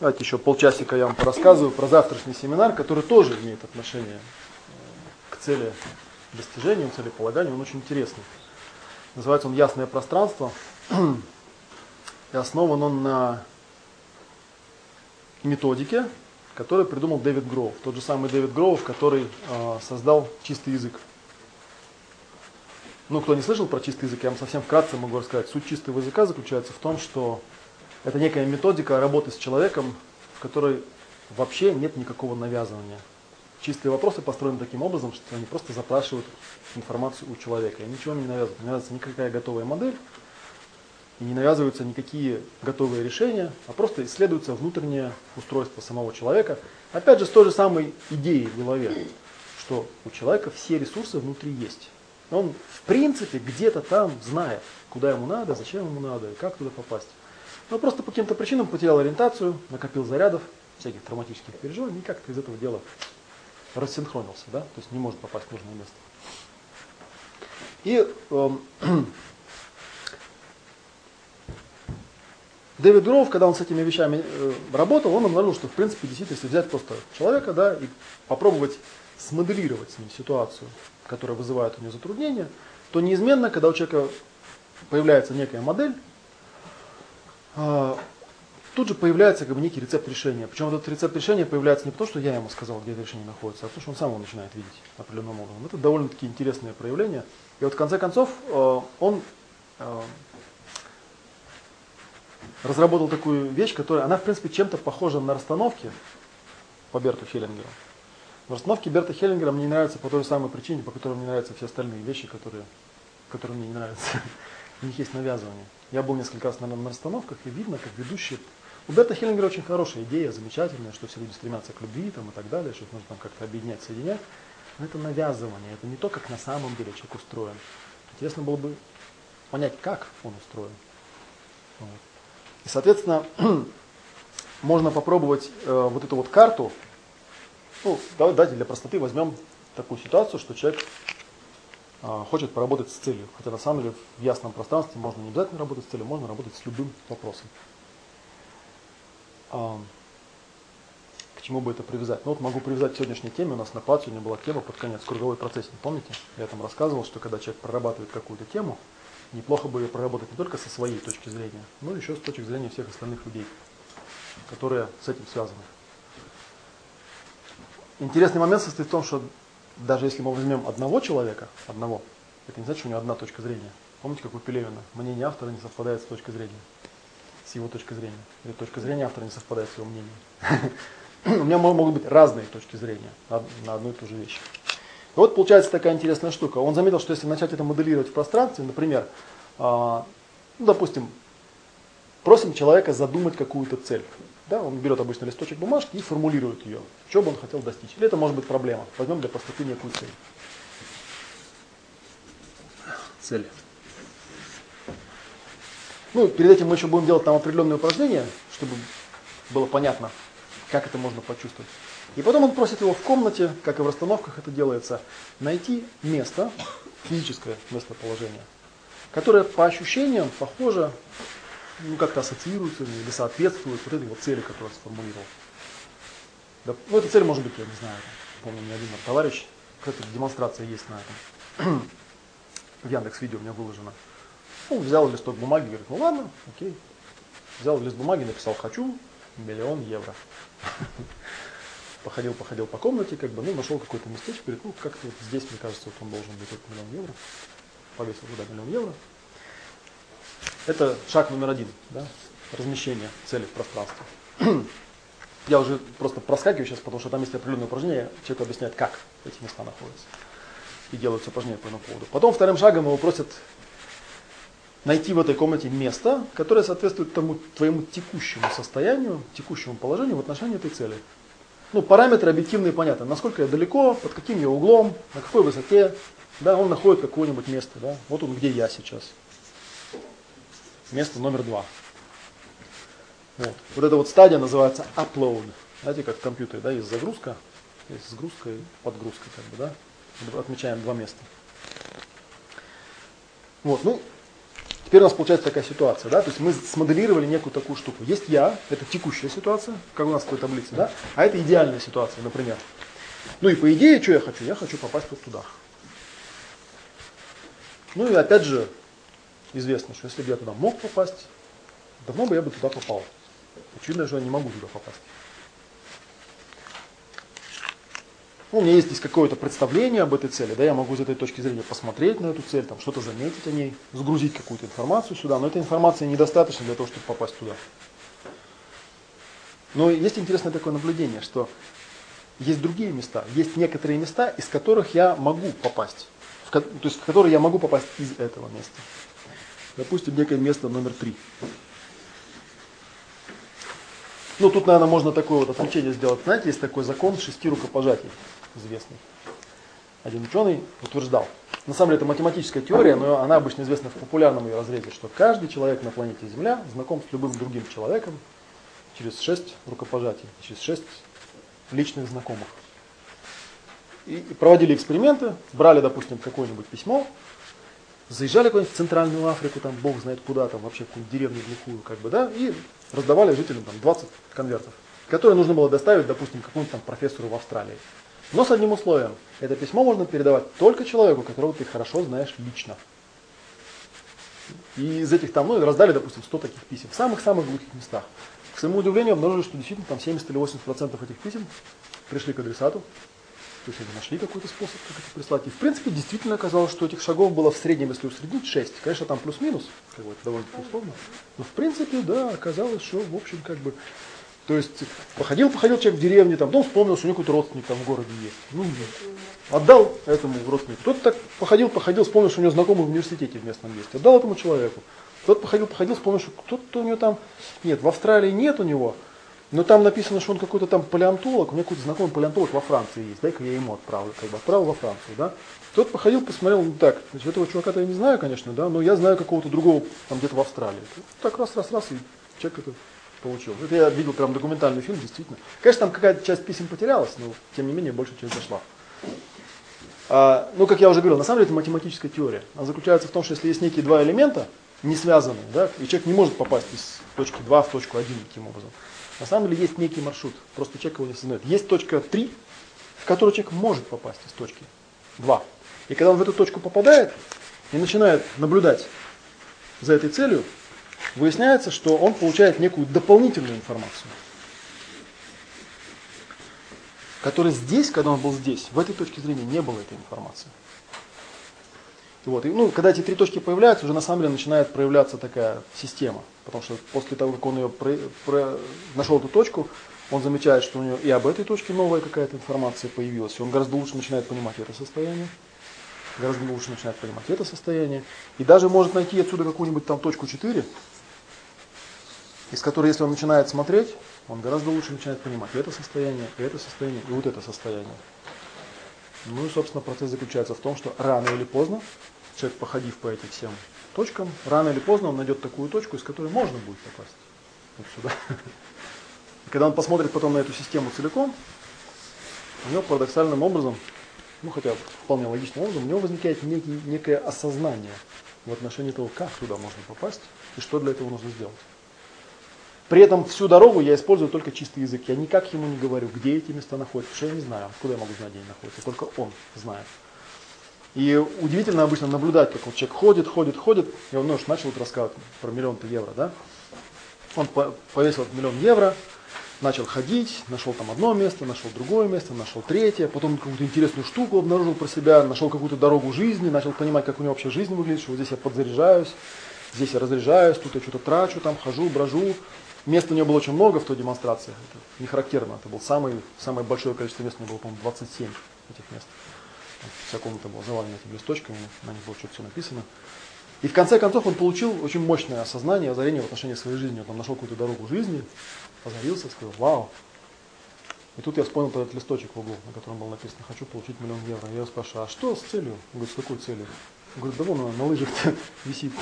Давайте еще полчасика я вам рассказываю про завтрашний семинар, который тоже имеет отношение э, к цели достижения, целеполаганию. Он очень интересный. Называется он «Ясное пространство». И основан он на методике, которую придумал Дэвид Гроув. Тот же самый Дэвид Гроув, который э, создал чистый язык. Ну, кто не слышал про чистый язык, я вам совсем вкратце могу рассказать. Суть чистого языка заключается в том, что это некая методика работы с человеком, в которой вообще нет никакого навязывания. Чистые вопросы построены таким образом, что они просто запрашивают информацию у человека. И ничего не навязывают. Не навязывается никакая готовая модель, и не навязываются никакие готовые решения, а просто исследуется внутреннее устройство самого человека. Опять же, с той же самой идеей в голове, что у человека все ресурсы внутри есть. Он, в принципе, где-то там знает, куда ему надо, зачем ему надо и как туда попасть. Но просто по каким-то причинам потерял ориентацию, накопил зарядов, всяких травматических переживаний, и как-то из этого дела рассинхронился, да, то есть не может попасть в нужное место. И э, Дэвид Гроув, когда он с этими вещами э, работал, он обнаружил, что в принципе действительно, если взять просто человека, да, и попробовать смоделировать с ним ситуацию, которая вызывает у него затруднения, то неизменно, когда у человека появляется некая модель, тут же появляется как бы некий рецепт решения. Причем этот рецепт решения появляется не потому, что я ему сказал, где это решение находится, а потому, что он сам его начинает видеть определенным образом. Это довольно-таки интересное проявление. И вот в конце концов э, он э, разработал такую вещь, которая, она в принципе чем-то похожа на расстановки по Берту Хеллингеру. Но расстановки Берта Хеллингера мне не нравятся по той же самой причине, по которой мне нравятся все остальные вещи, которые, которые мне не нравятся. У них есть навязывание. Я был несколько раз на расстановках, и видно, как ведущие... У Берта Хеллингера очень хорошая идея, замечательная, что все люди стремятся к любви там, и так далее, что нужно там как-то объединять, соединять. Но это навязывание, это не то, как на самом деле человек устроен. Интересно было бы понять, как он устроен. Вот. И, соответственно, можно попробовать э, вот эту вот карту. Ну, давайте для простоты возьмем такую ситуацию, что человек хочет поработать с целью. Хотя на самом деле в ясном пространстве можно не обязательно работать с целью, можно работать с любым вопросом. Э, к чему бы это привязать? Ну вот могу привязать к сегодняшней теме. У нас на плат сегодня была тема под конец круговой процессинг. Помните? Я там рассказывал, что когда человек прорабатывает какую-то тему, неплохо бы ее проработать не только со своей точки зрения, но еще с точки зрения всех остальных людей, которые с этим связаны. Интересный момент состоит в том, что даже если мы возьмем одного человека, одного, это не значит, что у него одна точка зрения. Помните, как у Пелевина? Мнение автора не совпадает с точкой зрения. С его точкой зрения. Или точка зрения автора не совпадает с его мнением. У меня могут быть разные точки зрения на одну и ту же вещь. Вот получается такая интересная штука. Он заметил, что если начать это моделировать в пространстве, например, а, ну, допустим, просим человека задумать какую-то цель. Да, он берет обычно листочек бумажки и формулирует ее, что бы он хотел достичь. Или это может быть проблема. Возьмем для простоты некую цель. Цель. Ну, перед этим мы еще будем делать там определенные упражнения, чтобы было понятно, как это можно почувствовать. И потом он просит его в комнате, как и в расстановках это делается, найти место, физическое местоположение, которое по ощущениям похоже, ну как-то ассоциируется или соответствует вот этой вот цели, которую он сформулировал. Да, ну эта цель может быть, я не знаю, помню, не один товарищ, какая-то демонстрация есть на этом. в Яндекс Видео у меня выложено. Ну, взял листок бумаги, говорит, ну ладно, окей. Взял лист бумаги, написал «хочу миллион евро». походил, походил по комнате, как бы, ну, нашел какое-то местечко, говорит, ну, как-то вот здесь, мне кажется, вот он должен быть вот миллион евро. Повесил туда миллион евро. Это шаг номер один, да, размещение цели в пространстве. Я уже просто проскакиваю сейчас, потому что там есть определенные упражнения, человек объясняет, как эти места находятся. И делаются упражнения по этому поводу. Потом вторым шагом его просят найти в этой комнате место, которое соответствует тому твоему текущему состоянию, текущему положению в отношении этой цели ну, параметры объективные понятны. Насколько я далеко, под каким я углом, на какой высоте. Да, он находит какое-нибудь место. Да. Вот он, где я сейчас. Место номер два. Вот. вот эта вот стадия называется upload. Знаете, как в компьютере, да, есть загрузка, есть сгрузка и подгрузка, как бы, да. Отмечаем два места. Вот, ну, Теперь у нас получается такая ситуация, да, то есть мы смоделировали некую такую штуку. Есть я, это текущая ситуация, как у нас в той таблице, да, а это идеальная ситуация, например. Ну и по идее, что я хочу? Я хочу попасть вот туда. Ну и опять же, известно, что если бы я туда мог попасть, давно бы я бы туда попал. Очевидно, что я не могу туда попасть. Ну, у меня есть здесь какое-то представление об этой цели, да, я могу с этой точки зрения посмотреть на эту цель, там что-то заметить о ней, загрузить какую-то информацию сюда, но этой информации недостаточно для того, чтобы попасть туда. Но есть интересное такое наблюдение, что есть другие места, есть некоторые места, из которых я могу попасть, в, то есть в которые я могу попасть из этого места. Допустим, некое место номер три. Ну, тут, наверное, можно такое вот отвлечение сделать. Знаете, есть такой закон шести рукопожатий известный. Один ученый утверждал. На самом деле это математическая теория, но она обычно известна в популярном ее разрезе, что каждый человек на планете Земля знаком с любым другим человеком через шесть рукопожатий, через шесть личных знакомых. И проводили эксперименты, брали, допустим, какое-нибудь письмо, заезжали куда-нибудь в Центральную Африку, там бог знает куда, там вообще какую-нибудь деревню глухую, как бы, да, и раздавали жителям там 20 конвертов, которые нужно было доставить, допустим, какому-нибудь там профессору в Австралии. Но с одним условием. Это письмо можно передавать только человеку, которого ты хорошо знаешь лично. И из этих там, ну, раздали, допустим, 100 таких писем в самых-самых глухих местах. К своему удивлению, обнаружили, что действительно там 70 или 80 процентов этих писем пришли к адресату. То есть они нашли какой-то способ, как это прислать. И в принципе действительно оказалось, что этих шагов было в среднем, если усреднить, 6. Конечно, там плюс-минус, как бы это довольно-таки условно. Но в принципе, да, оказалось, что в общем как бы то есть походил, походил человек в деревне, там, потом вспомнил, что у него какой-то родственник там в городе есть. Ну, отдал этому родственнику. Тот так походил, походил, вспомнил, что у него знакомый в университете в местном месте. Отдал этому человеку. Тот походил, походил, вспомнил, что кто-то у него там, нет, в Австралии нет у него, но там написано, что он какой-то там палеонтолог, у меня какой-то знакомый палеонтолог во Франции есть, дай-ка я ему отправлю, как бы отправил во Францию, да. Тот походил, посмотрел, ну так, значит, этого чувака-то я не знаю, конечно, да, но я знаю какого-то другого там где-то в Австралии. Так раз, раз, раз, и человек это получил. Это я видел прям документальный фильм, действительно. Конечно, там какая-то часть писем потерялась, но тем не менее большая часть зашла. А, ну, как я уже говорил, на самом деле это математическая теория. Она заключается в том, что если есть некие два элемента, не связанные, да, и человек не может попасть из точки 2 в точку 1 таким образом. На самом деле есть некий маршрут, просто человек его не осознает. Есть точка 3, в которую человек может попасть из точки 2. И когда он в эту точку попадает и начинает наблюдать за этой целью, выясняется, что он получает некую дополнительную информацию, которая здесь, когда он был здесь, в этой точке зрения не было этой информации. Вот. И, ну, когда эти три точки появляются, уже на самом деле начинает проявляться такая система. Потому что после того, как он ее про, про, нашел эту точку, он замечает, что у него и об этой точке новая какая-то информация появилась. И он гораздо лучше начинает понимать это состояние гораздо лучше начинает понимать это состояние. И даже может найти отсюда какую-нибудь там точку 4, из которой, если он начинает смотреть, он гораздо лучше начинает понимать это состояние, это состояние и вот это состояние. Ну и, собственно, процесс заключается в том, что рано или поздно, человек, походив по этим всем точкам, рано или поздно он найдет такую точку, из которой можно будет попасть вот сюда. Когда он посмотрит потом на эту систему целиком, у него парадоксальным образом ну хотя вполне логичным образом, у него возникает некий, некое осознание в отношении того, как туда можно попасть и что для этого нужно сделать. При этом всю дорогу я использую только чистый язык. Я никак ему не говорю, где эти места находятся, что я не знаю, откуда я могу знать, где они находятся. Только он знает. И удивительно обычно наблюдать, как вот человек ходит, ходит, ходит, и он ну, начал вот рассказывать про миллион-то евро, да? Он повесил миллион евро, начал ходить, нашел там одно место, нашел другое место, нашел третье, потом какую-то интересную штуку обнаружил про себя, нашел какую-то дорогу жизни, начал понимать, как у него вообще жизнь выглядит, что вот здесь я подзаряжаюсь, здесь я разряжаюсь, тут я что-то трачу, там хожу, брожу. Мест у него было очень много в той демонстрации, это не характерно, это был самый, самое большое количество мест, у него было, по-моему, 27 этих мест. Вся комната была завалена этими листочками, на них было что-то все написано. И в конце концов он получил очень мощное осознание, озарение в отношении своей жизни. Он там нашел какую-то дорогу жизни, озарился, сказал, вау. И тут я вспомнил этот листочек в углу, на котором было написано, хочу получить миллион евро. Я его спрашиваю, а что с целью? Он говорит, с какой целью? Он говорит, да вон она на лыжах висит.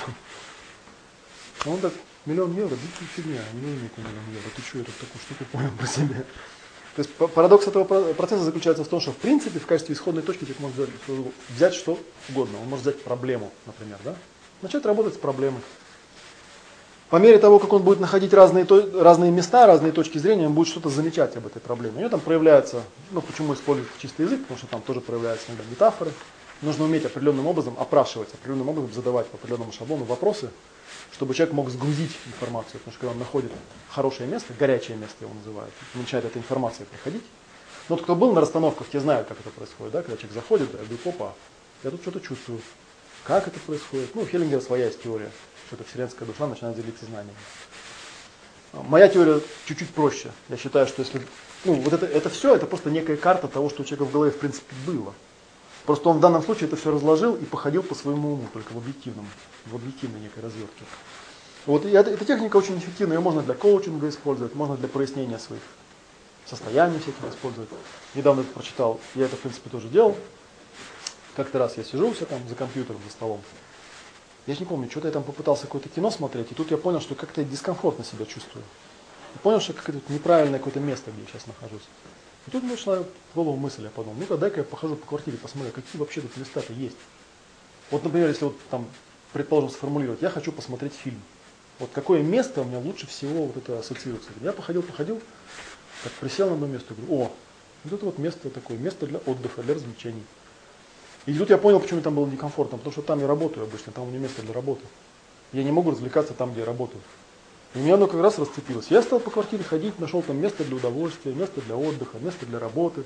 А он так, миллион евро, да ты фигня, миллион евро, ты что, я тут такую штуку понял про себя. То есть парадокс этого процесса заключается в том, что в принципе в качестве исходной точки человек может взять, взять что угодно. Он может взять проблему, например, да? начать работать с проблемой. По мере того, как он будет находить разные, разные места, разные точки зрения, он будет что-то замечать об этой проблеме. У него там проявляется, ну почему используют чистый язык, потому что там тоже проявляются иногда метафоры. Нужно уметь определенным образом опрашивать, определенным образом задавать по определенному шаблону вопросы, чтобы человек мог сгрузить информацию. Потому что когда он находит хорошее место, горячее место его называют, начинает эта информация приходить. Но вот кто был на расстановках, те знают, как это происходит. Да? Когда человек заходит, да, я говорю, опа, я тут что-то чувствую. Как это происходит? Ну, у Хеллингера своя есть теория что эта вселенская душа начинает делиться знаниями. Моя теория чуть-чуть проще. Я считаю, что если... Ну, вот это, это все, это просто некая карта того, что у человека в голове в принципе было. Просто он в данном случае это все разложил и походил по своему уму, только в объективном, в объективной некой развертке. Вот и эта, эта техника очень эффективна, ее можно для коучинга использовать, можно для прояснения своих состояний всяких использовать. Недавно это прочитал, я это в принципе тоже делал. Как-то раз я сижу все там за компьютером, за столом, я же не помню, что-то я там попытался какое-то кино смотреть, и тут я понял, что как-то я дискомфортно себя чувствую. И понял, что какое-то неправильное какое-то место, где я сейчас нахожусь. И тут шла в голову мысль, я подумал, ну-ка дай-ка я похожу по квартире, посмотрю, какие вообще тут места-то есть. Вот, например, если вот там, предположим, сформулировать, я хочу посмотреть фильм. Вот какое место у меня лучше всего вот это ассоциируется. Я походил, походил, так присел на одно место, говорю, о, вот это вот место такое, место для отдыха, для развлечений. И тут я понял, почему мне там было некомфортно, потому что там я работаю обычно, там у меня место для работы. Я не могу развлекаться там, где я работаю. У меня оно как раз расцепилось. Я стал по квартире ходить, нашел там место для удовольствия, место для отдыха, место для работы,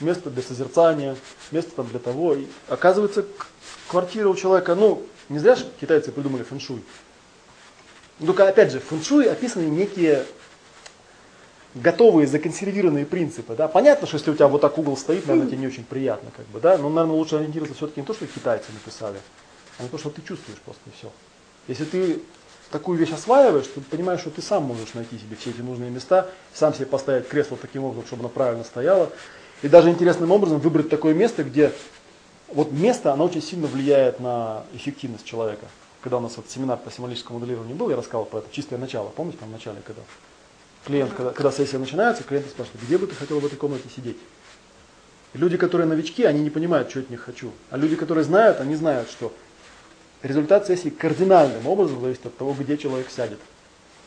место для созерцания, место там для того. И оказывается, квартира у человека, ну, не зря же китайцы придумали фэншуй. Только опять же, фэншуй описаны некие готовые законсервированные принципы. Да? Понятно, что если у тебя вот так угол стоит, наверное, тебе не очень приятно. Как бы, да? Но, наверное, лучше ориентироваться все-таки не то, что китайцы написали, а на то, что ты чувствуешь просто и все. Если ты такую вещь осваиваешь, ты понимаешь, что ты сам можешь найти себе все эти нужные места, сам себе поставить кресло таким образом, чтобы оно правильно стояло. И даже интересным образом выбрать такое место, где вот место, оно очень сильно влияет на эффективность человека. Когда у нас вот семинар по символическому моделированию был, я рассказывал про это чистое начало, помните, там в начале, когда клиент, когда, когда сессия начинается, клиент спрашивает, где бы ты хотел в этой комнате сидеть? И люди, которые новички, они не понимают, что от них хочу. А люди, которые знают, они знают, что результат сессии кардинальным образом зависит от того, где человек сядет.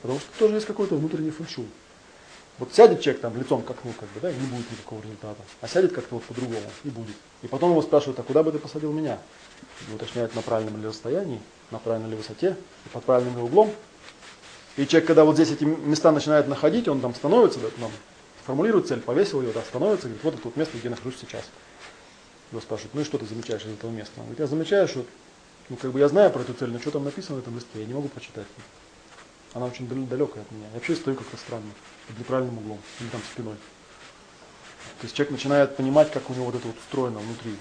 Потому что тоже есть какой-то внутренний фэншуй. Вот сядет человек там лицом к окну, как бы, да, и не будет никакого результата. А сядет как-то вот по-другому, и будет. И потом его спрашивают, а куда бы ты посадил меня? И уточняют, на правильном ли расстоянии, на правильной ли высоте, и под правильным ли углом. И человек, когда вот здесь эти места начинает находить, он там становится, да, там, формулирует цель, повесил ее, да, становится, говорит, вот это вот место, где нахожусь сейчас. Его спрашивают, ну и что ты замечаешь из этого места? Он говорит, я замечаю, что, ну как бы я знаю про эту цель, но что там написано в этом листе, я не могу прочитать. Она очень далекая от меня. Я вообще стою как-то странно, под неправильным углом, или там спиной. То есть человек начинает понимать, как у него вот это вот устроено внутри.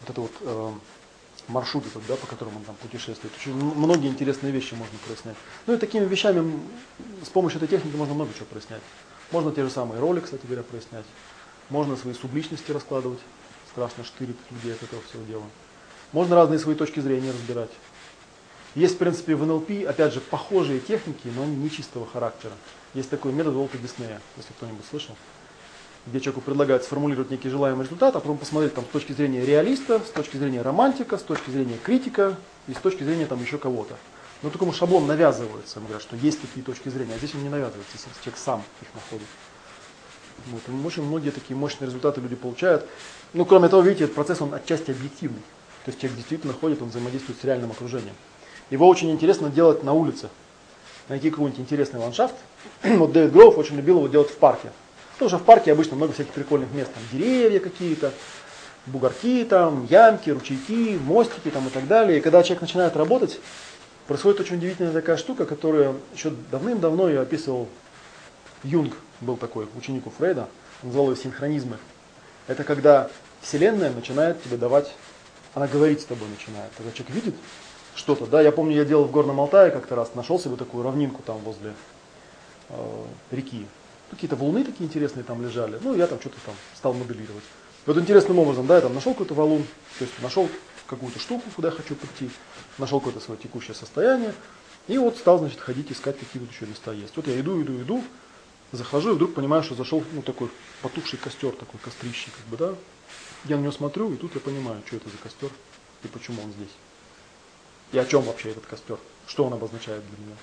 Вот это вот э, маршруты, да, по которым он там путешествует. Очень многие интересные вещи можно прояснять. Ну и такими вещами с помощью этой техники можно много чего прояснять. Можно те же самые роли, кстати говоря, прояснять. Можно свои субличности раскладывать. Страшно штырит людей от этого всего дела. Можно разные свои точки зрения разбирать. Есть, в принципе, в НЛП, опять же, похожие техники, но они не чистого характера. Есть такой метод Волта Диснея, если кто-нибудь слышал где человеку предлагают сформулировать некий желаемый результат, а потом посмотреть там, с точки зрения реалиста, с точки зрения романтика, с точки зрения критика и с точки зрения там, еще кого-то. Но такому шаблон навязывается, говорят, что есть такие точки зрения, а здесь он не навязывается, человек сам их находит. Вот. Очень многие такие мощные результаты люди получают. Ну, кроме того, видите, этот процесс, он отчасти объективный. То есть человек действительно ходит, он взаимодействует с реальным окружением. Его очень интересно делать на улице. Найти какой-нибудь интересный ландшафт. вот Дэвид Гроув очень любил его делать в парке. Что в парке обычно много всяких прикольных мест. Там деревья какие-то, бугорки, там, ямки, ручейки, мостики там, и так далее. И когда человек начинает работать, происходит очень удивительная такая штука, которую еще давным-давно я описывал Юнг, был такой ученик у Фрейда, он называл ее синхронизмы. Это когда Вселенная начинает тебе давать, она говорить с тобой начинает. Когда человек видит что-то, да, я помню, я делал в Горном Алтае как-то раз, нашел себе такую равнинку там возле э, реки. Какие-то волны такие интересные там лежали. Ну, я там что-то там стал моделировать. Вот интересным образом, да, я там нашел какой-то валун, то есть нашел какую-то штуку, куда я хочу прийти, нашел какое-то свое текущее состояние, и вот стал, значит, ходить, искать, какие тут еще места есть. Вот я иду, иду, иду, захожу, и вдруг понимаю, что зашел, ну, такой потухший костер, такой кострище, как бы, да. Я на него смотрю, и тут я понимаю, что это за костер. и почему он здесь. И о чем вообще этот костер, что он обозначает для меня.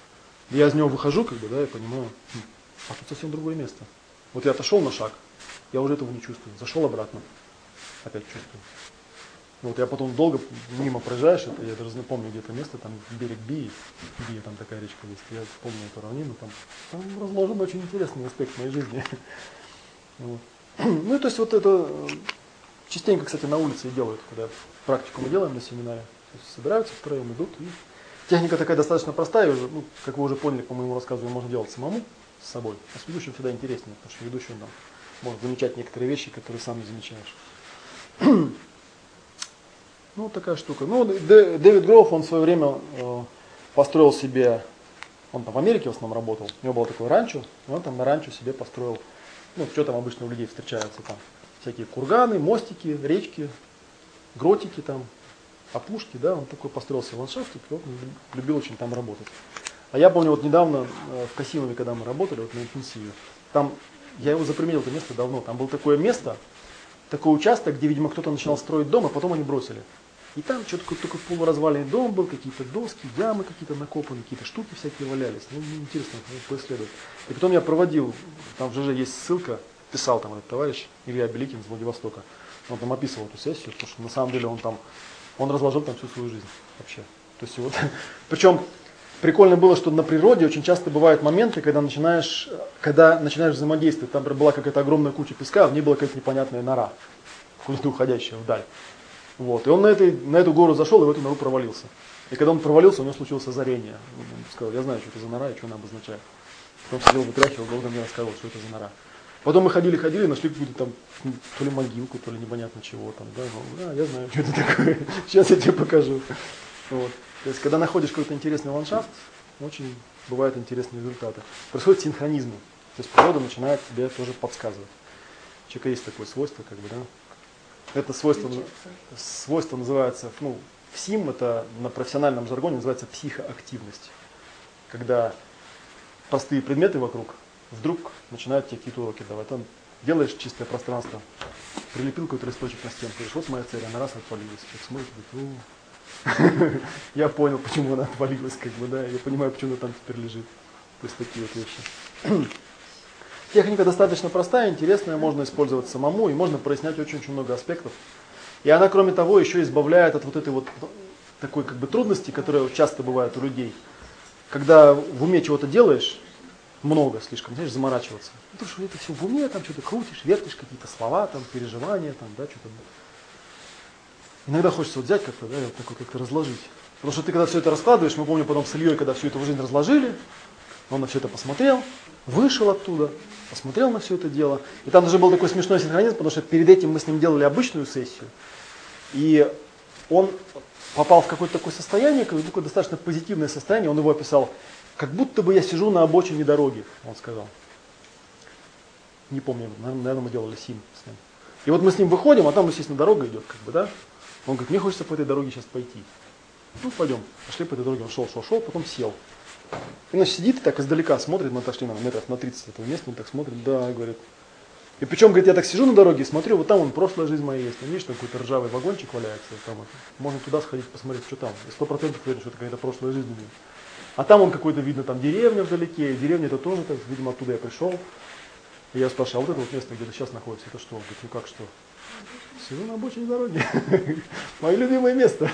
Я из него выхожу, как бы, да, и понимаю, хм, а тут совсем другое место. Вот я отошел на шаг, я уже этого не чувствую. Зашел обратно, опять чувствую. Вот я потом долго мимо проезжаешь, это я даже не помню, где это место, там берег Бии, Бия, там такая речка есть, я помню эту равнину, там, там разложен очень интересный аспект моей жизни. Ну, то есть вот это частенько, кстати, на улице и делают, когда практику мы делаем на семинаре. Собираются втроем, идут. И техника такая достаточно простая, уже, ну, как вы уже поняли по моему рассказу, можно делать самому, с собой. А с ведущим всегда интереснее, потому что ведущий там может замечать некоторые вещи, которые сам не замечаешь. Ну, такая штука. Ну, Дэвид Гроув, он в свое время э, построил себе, он там в Америке в основном работал, у него было такое ранчо, и он там на ранчо себе построил, ну, что там обычно у людей встречается там, всякие курганы, мостики, речки, гротики там, опушки, да, он такой построил себе ландшафт, и он любил очень там работать. А я помню, вот недавно э, в Касимове, когда мы работали, вот на интенсиве, там, я его заприметил это место давно, там было такое место, такой участок, где, видимо, кто-то начинал строить дом, а потом они бросили. И там что-то только полуразваленный дом был, какие-то доски, ямы какие-то накопаны, какие-то штуки всякие валялись. Ну, интересно поисследовать. И потом я проводил, там в ЖЖ есть ссылка, писал там этот товарищ Илья Беликин из Владивостока. Он там описывал эту сессию, потому что на самом деле он там, он разложил там всю свою жизнь вообще. То есть вот, причем прикольно было, что на природе очень часто бывают моменты, когда начинаешь, когда начинаешь взаимодействовать. Там была какая-то огромная куча песка, а в ней была какая-то непонятная нора, куда-то уходящая вдаль. Вот. И он на, этой, на эту гору зашел и в эту нору провалился. И когда он провалился, у него случилось озарение. Он сказал, я знаю, что это за нора и что она обозначает. Потом сидел, вытряхивал, долго мне рассказывал, что это за нора. Потом мы ходили, ходили, нашли какую-то там, то ли могилку, то ли непонятно чего там, да, ну, а, я знаю, что это такое, сейчас я тебе покажу. Вот. То есть, когда находишь какой-то интересный ландшафт, очень бывают интересные результаты. Происходит синхронизм. То есть природа начинает тебе тоже подсказывать. У человека есть такое свойство, как бы, да, это свойство, свойство называется, ну, ФСИМ, это на профессиональном жаргоне называется психоактивность. Когда простые предметы вокруг вдруг начинают тебе какие-то уроки давать. Там делаешь чистое пространство, прилепил какой-то листочек на стенку, говоришь, вот моя цель, она раз отвалилась. Человек смотрит, говорит, я понял, почему она отвалилась, как бы, да, я понимаю, почему она там теперь лежит. То есть такие вот вещи. Техника достаточно простая, интересная, можно использовать самому, и можно прояснять очень-очень много аспектов. И она, кроме того, еще избавляет от вот этой вот такой как бы трудности, которые часто бывают у людей. Когда в уме чего-то делаешь, много слишком, знаешь, заморачиваться. Ну, потому что это все в уме, там что-то крутишь, вертишь какие-то слова, там, переживания, там, да, что-то. Иногда хочется вот взять как-то, да, вот такой как-то разложить. Потому что ты когда все это раскладываешь, мы помню потом с Ильей, когда всю эту жизнь разложили, он на все это посмотрел, вышел оттуда, посмотрел на все это дело. И там даже был такой смешной синхронизм, потому что перед этим мы с ним делали обычную сессию. И он попал в какое-то такое состояние, такое достаточно позитивное состояние, он его описал, как будто бы я сижу на обочине дороги, он сказал. Не помню, наверное, мы делали сим с ним. И вот мы с ним выходим, а там, естественно, дорога идет, как бы, да? Он говорит, мне хочется по этой дороге сейчас пойти. Ну, пойдем. Пошли по этой дороге. Он шел, шел, шел, потом сел. И он сидит и так издалека смотрит, мы отошли на метров на 30 этого места, он так смотрит, да, говорит. И причем, говорит, я так сижу на дороге и смотрю, вот там он прошлая жизнь моя есть. Там видишь, там какой-то ржавый вагончик валяется, там вот. можно туда сходить, посмотреть, что там. Сто процентов уверен, что это какая-то прошлая жизнь у него. А там он какой-то, видно, там деревня вдалеке, деревня это тоже, так, видимо, оттуда я пришел. И я спрашиваю, а вот это вот место, где ты сейчас находишься, это что? Он говорит, ну как что? Сижу на обочине дороги. Мое любимое место.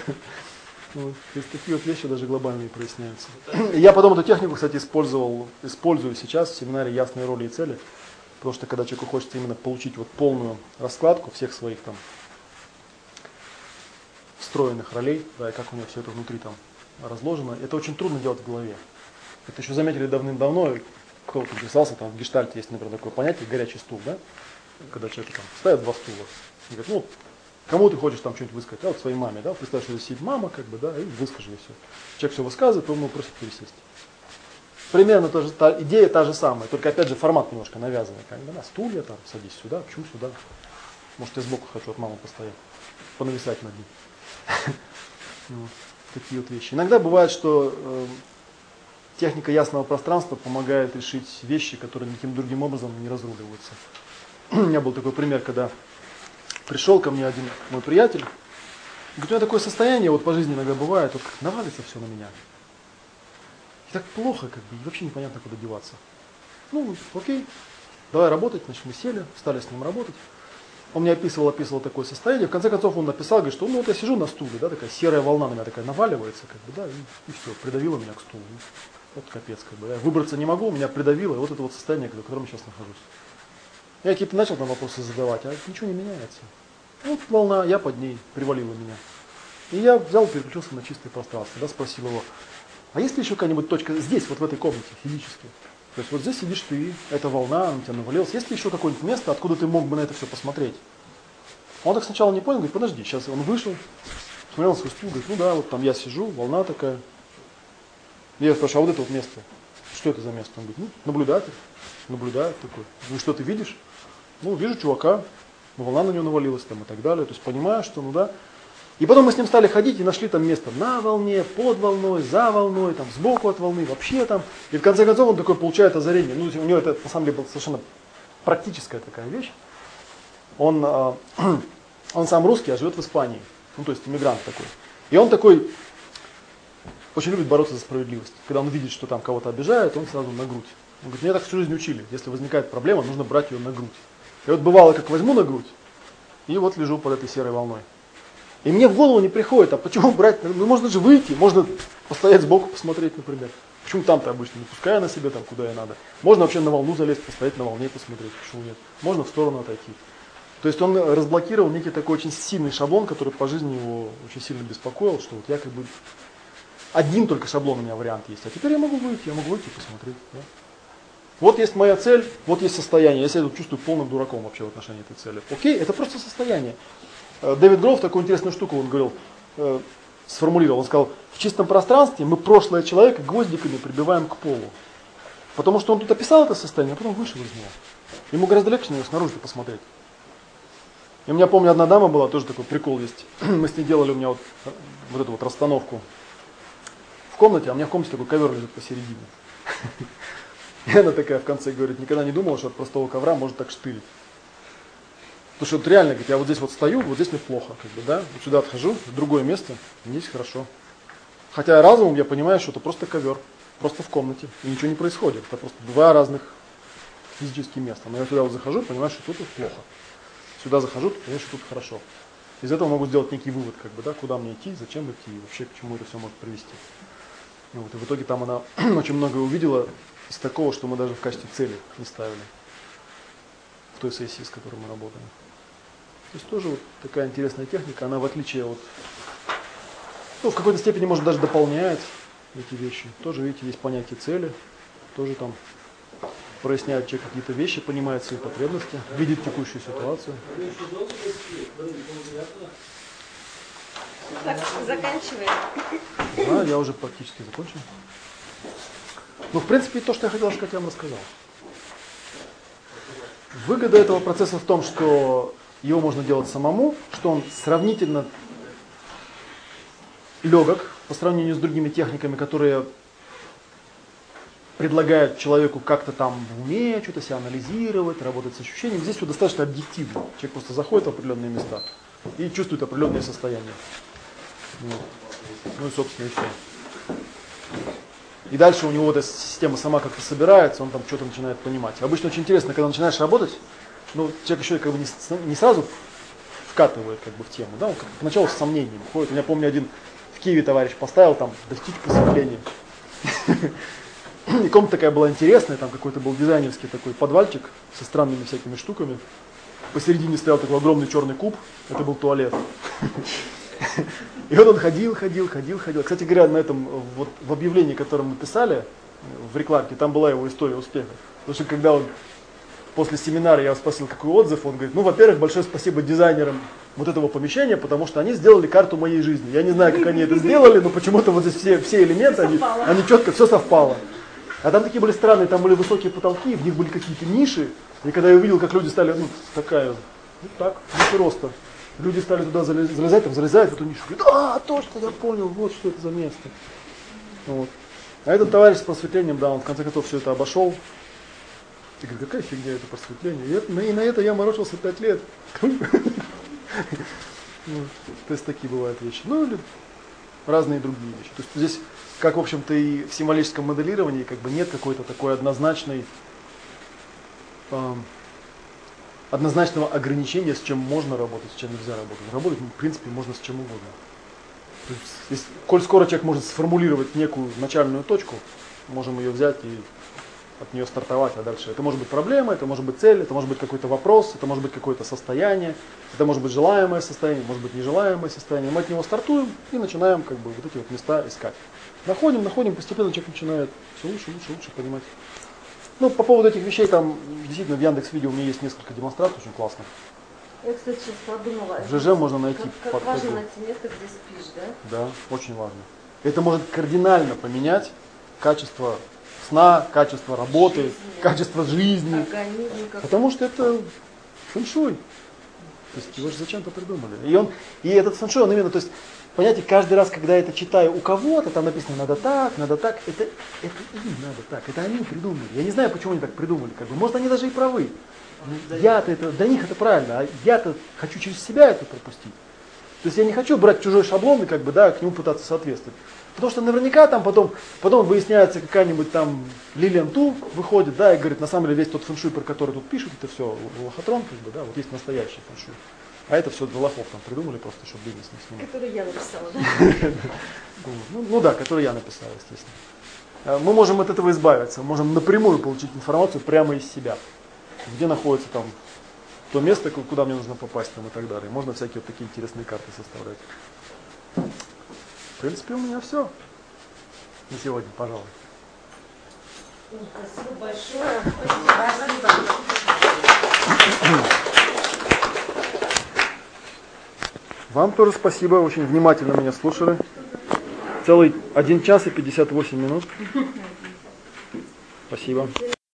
Вот. То есть такие вот вещи даже глобальные проясняются. Я потом эту технику, кстати, использовал, использую сейчас в семинаре «Ясные роли и цели». Потому что когда человеку хочется именно получить вот полную раскладку всех своих там встроенных ролей, да, и как у него все это внутри там разложено, это очень трудно делать в голове. Это еще заметили давным-давно, кто-то интересовался, там в гештальте есть, например, такое понятие горячий стул, да? Когда человек там ставит два стула. И говорит, ну, Кому ты хочешь там что-нибудь высказать? А вот своей маме, да? Представь, что сидит мама, как бы, да, и выскажи все. Человек все высказывает, он просит пересесть. Примерно та же, та, идея та же самая, только опять же формат немножко навязанный. Как бы, да, стулья там, садись сюда, почему сюда? Может, я сбоку хочу от мамы постоять, понависать над. Вот, такие вот вещи. Иногда бывает, что э, техника ясного пространства помогает решить вещи, которые никаким другим образом не разруливаются. У меня был такой пример, когда Пришел ко мне один мой приятель, Говорит, у меня такое состояние вот по жизни иногда бывает, вот как навалится все на меня. И так плохо, как бы, и вообще непонятно, куда деваться. Ну, окей, давай работать, значит, мы сели, стали с ним работать. Он мне описывал, описывал такое состояние. В конце концов он написал, говорит, что ну вот я сижу на стуле, да, такая серая волна на меня такая наваливается, как бы, да, и, и все, придавило меня к стулу. Вот капец, как бы. Я выбраться не могу, меня придавило, и вот это вот состояние, в котором я сейчас нахожусь. Я какие-то начал там вопросы задавать, а ничего не меняется. Вот волна, я под ней, привалила меня. И я взял, переключился на чистое пространство, да, спросил его, а есть ли еще какая-нибудь точка здесь, вот в этой комнате, физически? То есть вот здесь сидишь ты, эта волна, на тебя навалилась. Есть ли еще какое-нибудь место, откуда ты мог бы на это все посмотреть? Он так сначала не понял, говорит, подожди, сейчас он вышел, смотрел на свой стул, говорит, ну да, вот там я сижу, волна такая. Я спрашиваю, а вот это вот место, что это за место? Он говорит, ну, наблюдатель, наблюдает такой. Ну, что ты видишь? Ну, вижу чувака, волна на него навалилась там и так далее. То есть понимаю, что, ну да, и потом мы с ним стали ходить и нашли там место на волне, под волной, за волной, там сбоку от волны, вообще там. И в конце концов он такой получает озарение. Ну, у него это на самом деле была совершенно практическая такая вещь. Он, э, он сам русский, а живет в Испании. Ну, то есть иммигрант такой. И он такой очень любит бороться за справедливость. Когда он видит, что там кого-то обижают, он сразу на грудь. Он говорит, меня так всю жизнь учили. Если возникает проблема, нужно брать ее на грудь. И вот бывало, как возьму на грудь, и вот лежу под этой серой волной. И мне в голову не приходит, а почему брать? Ну можно же выйти, можно постоять сбоку, посмотреть, например. Почему там-то обычно не пускаю на себе там, куда я надо. Можно вообще на волну залезть, постоять на волне, посмотреть, почему нет. Можно в сторону отойти. То есть он разблокировал некий такой очень сильный шаблон, который по жизни его очень сильно беспокоил, что вот я как бы один только шаблон у меня вариант есть. А теперь я могу выйти, я могу выйти и посмотреть. Да? Вот есть моя цель, вот есть состояние. Я себя чувствую полным дураком вообще в отношении этой цели. Окей, это просто состояние. Э, Дэвид Гроув такую интересную штуку он говорил, э, сформулировал. Он сказал, в чистом пространстве мы прошлое человека гвоздиками прибиваем к полу. Потому что он тут описал это состояние, а потом вышел из него. Ему гораздо легче на него снаружи посмотреть. И у меня, помню, одна дама была, тоже такой прикол есть. Мы с ней делали у меня вот, э, вот эту вот расстановку в комнате, а у меня в комнате такой ковер лежит посередине. И она такая в конце говорит, никогда не думала, что от простого ковра может так штырить. Потому что вот реально, говорит, я вот здесь вот стою, вот здесь мне плохо, как бы, да, вот сюда отхожу, в другое место, здесь хорошо. Хотя разумом я понимаю, что это просто ковер, просто в комнате, и ничего не происходит. Это просто два разных физических места. Но я сюда вот захожу, понимаю, что тут плохо. Сюда захожу, понимаю, что тут хорошо. Из этого могу сделать некий вывод, как бы, да, куда мне идти, зачем идти, и вообще к чему это все может привести. Вот, и в итоге там она очень многое увидела из такого, что мы даже в качестве цели не ставили в той сессии, с которой мы работаем. То есть тоже вот такая интересная техника, она в отличие от, ну, в какой-то степени, может, даже дополняет эти вещи. Тоже, видите, есть понятие цели, тоже там проясняет человек какие-то вещи, понимает свои потребности, видит текущую ситуацию. Так, заканчиваем. Да, я уже практически закончил. Ну, в принципе, то, что я хотел сказать, я вам рассказал. Выгода этого процесса в том, что его можно делать самому, что он сравнительно легок по сравнению с другими техниками, которые предлагают человеку как-то там в уме что-то себя анализировать, работать с ощущением. Здесь все достаточно объективно. Человек просто заходит в определенные места и чувствует определенные состояния. Вот. Ну и, собственно, и все. И дальше у него эта система сама как-то собирается, он там что-то начинает понимать. Обычно очень интересно, когда начинаешь работать, ну, человек еще как бы не, не сразу вкатывает как бы в тему, да, он как, поначалу с сомнением ходит. Меня помню один в Киеве товарищ поставил там достичь просветления. И комната такая была интересная, там какой-то был дизайнерский такой подвальчик со странными всякими штуками. Посередине стоял такой огромный черный куб, это был туалет. И вот он ходил, ходил, ходил, ходил. Кстати говоря, на этом, вот в объявлении, которое мы писали, в рекламке, там была его история успеха. Потому что когда он после семинара, я спросил, какой отзыв, он говорит, ну, во-первых, большое спасибо дизайнерам вот этого помещения, потому что они сделали карту моей жизни. Я не знаю, как они это сделали, но почему-то вот здесь все, все элементы, они, они четко, все совпало. А там такие были странные, там были высокие потолки, в них были какие-то ниши. И когда я увидел, как люди стали, ну, такая, вот так, ниши роста. Люди стали туда залезать, там залезают в эту нишу. Говорят, а, точно, я понял, вот что это за место. Вот. А этот товарищ с просветлением, да, он в конце концов все это обошел. И говорит, какая фигня это просветление. И, и на это я морочился пять лет. То есть такие бывают вещи. Ну или разные другие вещи. То есть здесь, как в общем-то и в символическом моделировании, как бы нет какой-то такой однозначной однозначного ограничения, с чем можно работать, с чем нельзя работать. Работать, в принципе, можно с чем угодно. То есть, если, коль скоро человек может сформулировать некую начальную точку, можем ее взять и от нее стартовать, а дальше это может быть проблема, это может быть цель, это может быть какой-то вопрос, это может быть какое-то состояние, это может быть желаемое состояние, может быть нежелаемое состояние. Мы от него стартуем и начинаем как бы вот эти вот места искать. Находим, находим, постепенно человек начинает все лучше, лучше, лучше понимать. Ну, по поводу этих вещей, там действительно в Яндекс Видео у меня есть несколько демонстраций очень классных. Я, кстати, сейчас подумала. В ЖЖ можно найти Как, как важно найти место, где спишь, да? Да, очень важно. Это может кардинально поменять качество сна, качество работы, Жизни. качество жизни. Организм как Потому что это фэншуй. То есть его же зачем-то придумали. И, он, и этот фэншуй, он именно, то есть, понимаете, каждый раз, когда я это читаю у кого-то, там написано надо так, надо так, это, это им надо так, это они придумали. Я не знаю, почему они так придумали. Как бы. Может, они даже и правы. Я-то это, для них это правильно, а я-то хочу через себя это пропустить. То есть я не хочу брать чужой шаблон и как бы, да, к нему пытаться соответствовать. Потому что наверняка там потом, потом выясняется какая-нибудь там Лилиан Ту выходит, да, и говорит, на самом деле весь тот фэншуй, про который тут пишут, это все лохотрон, как бы, да, вот есть настоящий фэншуй. А это все для лохов там придумали просто, чтобы бизнес не снимать. который я написала, да? Ну, ну да, который я написал, естественно. Э, Мы можем от этого избавиться, мы можем напрямую получить информацию прямо из себя. Где находится там то место, ку- куда мне нужно попасть там, и так далее. Можно всякие вот такие интересные карты составлять. В принципе, у меня все на сегодня, пожалуй. Спасибо большое. Вам тоже спасибо, очень внимательно меня слушали. Целый 1 час и 58 минут. Спасибо.